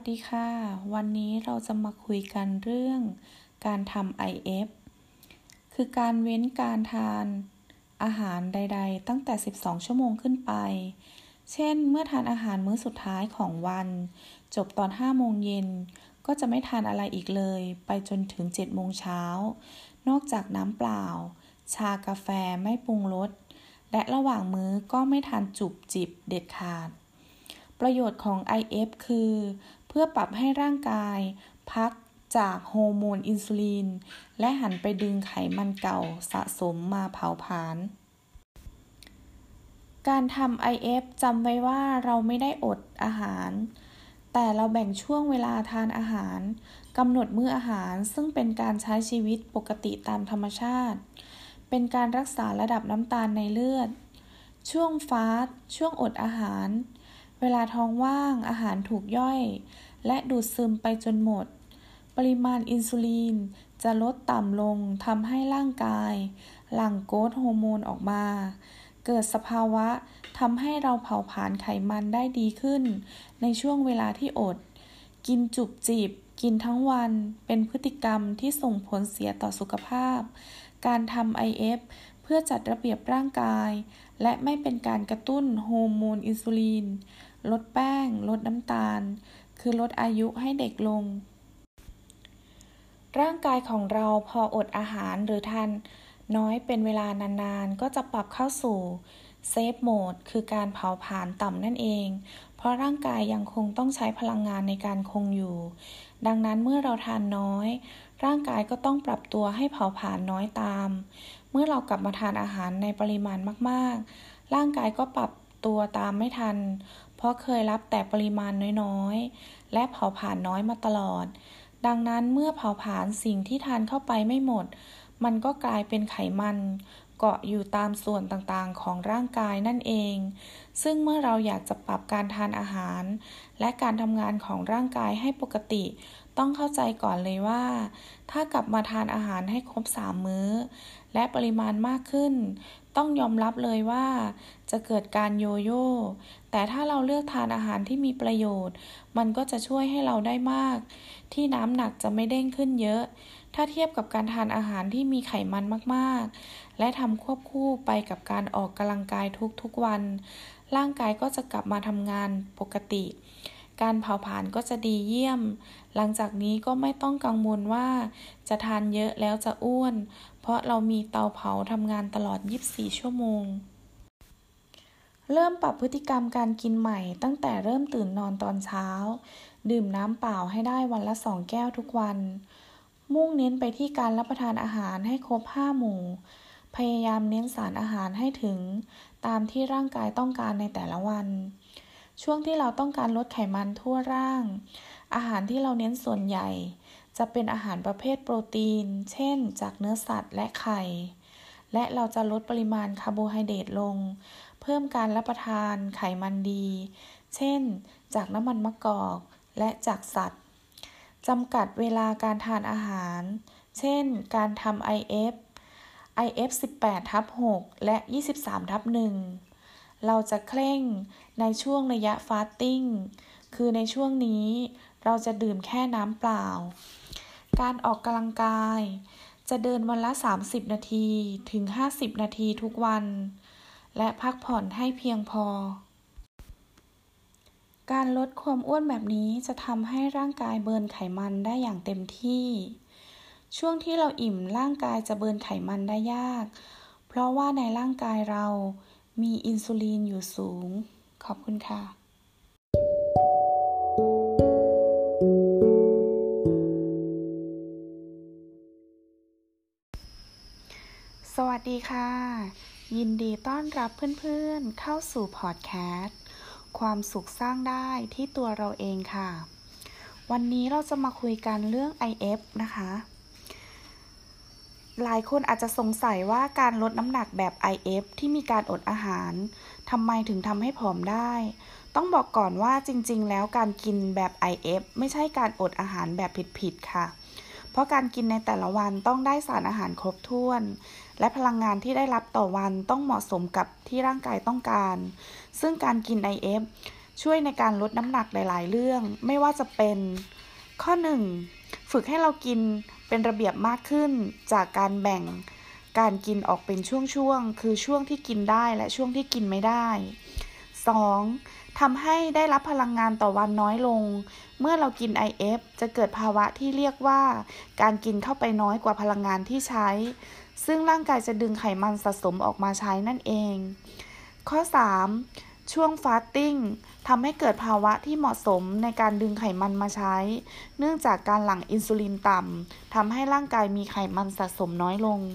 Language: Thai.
สดีค่ะ วันนี้เราจะมาคุยกันเรื่องการทำ IF คือการเว้นการทานอาหารใด ๆ ตั้งแต่ 12 ชั่วโมงขึ้นไป เช่น เมื่อทานอาหารมื้อสุดท้ายของวัน จบตอน 5 โมงเย็น ก็จะไม่ทานอะไรอีกเลย ไปจนถึง 7 โมงเช้า นอกจากน้ำเปล่า ชากาแฟไม่ปรุงรส และระหว่างมื้อก็ไม่ทานจุบจิบเด็ดขาดประโยชน์ของ IF คือ เพื่อปรับให้ร่างกาย พักจากโฮอร์โมนอินซูลิน และหันไปดึงไขมันเก่าสะสมมาเผาผลาญการทำ IF จำไว้ว่าเราไม่ได้อดอาหาร แต่เราแบ่งช่วงเวลาทานอาหารกำหนดมื้ออาหารซึ่งเป็นการใช้ชีวิตปกติตามธรรมชาติ เป็นการรักษาระดับน้ำตาลในเลือด ช่วงฟาสช่วงอดอาหาร เวลาท้องว่างอาหารถูกย่อย และดูดซึมไปจนหมด ปริมาณอินซูลินจะลดต่ำลงทำให้ร่างกาย หลั่งโกรทโฮอร์โมนออกมา เกิดสภาวะทำให้เราเผาผลาญไขมันได้ดีขึ้น ในช่วงเวลาที่อด กินจุบจีบ กินทั้งวัน เป็นพฤติกรรมที่ส่งผลเสียต่อสุขภาพ การทำ IF เพื่อจัดระเบียบร่างกาย และไม่เป็นการกระตุ้นฮอร์โมนอินซูลิน ลดแป้ง ลดน้ำตาล คือลดอายุให้เด็กลง ร่างกายของเราพออดอาหารหรือทานน้อยเป็นเวลานานๆ ก็จะปรับเข้าสู่ safe mode คือการเผาผลาญต่ำนั่นเอง เพราะร่างกายยังคงต้องใช้พลังงานในการคงอยู่ ดังนั้นเมื่อเราทานน้อย ร่างกายก็ต้องปรับตัวให้เผาผลาญน้อยตาม เมื่อเรากลับมาทานอาหารในปริมาณมากๆ ร่างกายก็ปรับตัวตามไม่ทัน เพราะเคยรับแต่ปริมาณน้อยๆ และเผาผลาญน้อยมาตลอด ดังนั้นเมื่อเผาผลาญสิ่งที่ทานเข้าไปไม่หมด มันก็กลายเป็นไขมัน เกาะอยู่ตามส่วนต่างๆ ของร่างกายนั่นเอง ซึ่งเมื่อเราอยากจะปรับการทานอาหาร และการทำงานของร่างกายให้ปกติ ต้องเข้าใจก่อนเลยว่า ถ้ากลับมาทานอาหารให้ครบสามมื้อ และปริมาณมากขึ้น ต้องยอมรับเลยว่า จะเกิดการโยโย่ แต่ถ้าเราเลือกทานอาหารที่มีประโยชน์ มันก็จะช่วยให้เราได้มาก ที่น้ำหนักจะไม่เด้งขึ้นเยอะ ถ้าเทียบกับการทานอาหารที่มีไขมันมากๆ และทำควบคู่ไปกับการออกกำลังกายทุกๆวัน ร่างกายก็จะกลับมาทำงานปกติ การเผาผลาญก็จะดีเยี่ยม หลังจากนี้ก็ไม่ต้องกังวลว่า จะทานเยอะแล้วจะอ้วน เพราะเรามีเตาเผาทำงานตลอด 24 ชั่วโมง เริ่มปรับพฤติกรรมการกินใหม่ ตั้งแต่เริ่มตื่นนอนตอนเช้า ดื่มน้ำเปล่าให้ได้วันละสองแก้วทุกวัน มุ่งเน้นไปที่การรับประทานอาหารให้ครบห้าหมู่ พยายามเน้นสารอาหารให้ถึง ตามที่ร่างกายต้องการในแต่ละวัน ช่วงที่เราต้องการลดไขมันทั่วร่าง อาหารที่เราเน้นส่วนใหญ่ จะเป็นอาหารประเภทโปรตีน เช่น จากเนื้อสัตว์และไข่ และเราจะลดปริมาณคาร์โบไฮเดรตลง เพิ่มการรับประทานไขมันดี เช่น จากน้ำมันมะกอกและจากสัตว์จำกัดเวลาการทานอาหาร เช่น การทำ IF IF 18ทับ6และ 23ทับ1 เราจะเคร่งในช่วงระยะฟาสติ้ง คือในช่วงนี้เราจะดื่มแค่น้ำเปล่า การออกกำลังกาย จะเดินวันละ 30 นาทีถึง 50 นาทีทุกวัน และพักผ่อนให้เพียงพอ การลดความอ้วนแบบนี้จะทำให้ร่างกายเบิร์นไขมันได้อย่างเต็มที่ ช่วงที่เราอิ่มร่างกายจะเบิร์นไขมันได้ยาก เพราะว่าในร่างกายเรา มีอินซูลินอยู่สูง ขอบคุณค่ะสวัสดีค่ะ ยินดีต้อนรับเพื่อนๆ เข้าสู่พอดแคสต์ ความสุขสร้างได้ที่ตัวเราเองค่ะ วันนี้เราจะมาคุยกันเรื่อง IF นะคะ หลายคนอาจจะสงสัยว่าการลดน้ำหนักแบบ IF ที่มีการอดอาหารทำไมถึงทำให้ผอมได้ ต้องบอกก่อนว่าจริง ๆ แล้วการกินแบบ IF ไม่ใช่การอดอาหารแบบผิดๆค่ะ เพราะการกินในแต่ละวันต้องได้สารอาหารครบถ้วน และพลังงานที่ได้รับต่อวันต้องเหมาะสมกับที่ร่างกายต้องการ ซึ่งการกิน IF ช่วยในการลดน้ำหนักหลาย ๆ เรื่อง ไม่ว่าจะเป็น ข้อ 1. ฝึกให้เรากิน เป็นระเบียบมากขึ้นจากการแบ่งการกินออกเป็นช่วงๆ คือช่วงที่กินได้และช่วงที่กินไม่ได้ 2. ทำให้ได้รับพลังงานต่อวันน้อยลง เมื่อเรากิน IF จะเกิดภาวะที่เรียกว่า การกินเข้าไปน้อยกว่าพลังงานที่ใช้ ซึ่งร่างกายจะดึงไขมันสะสมออกมาใช้นั่นเอง ข้อ 3. ช่วงฟาสติ้งทำให้เกิดภาวะที่เหมาะสมในการดึงไขมันมาใช้ เนื่องจากการหลั่งอินซูลินต่ำทำให้ร่างกายมีไขมันสะสมน้อยลง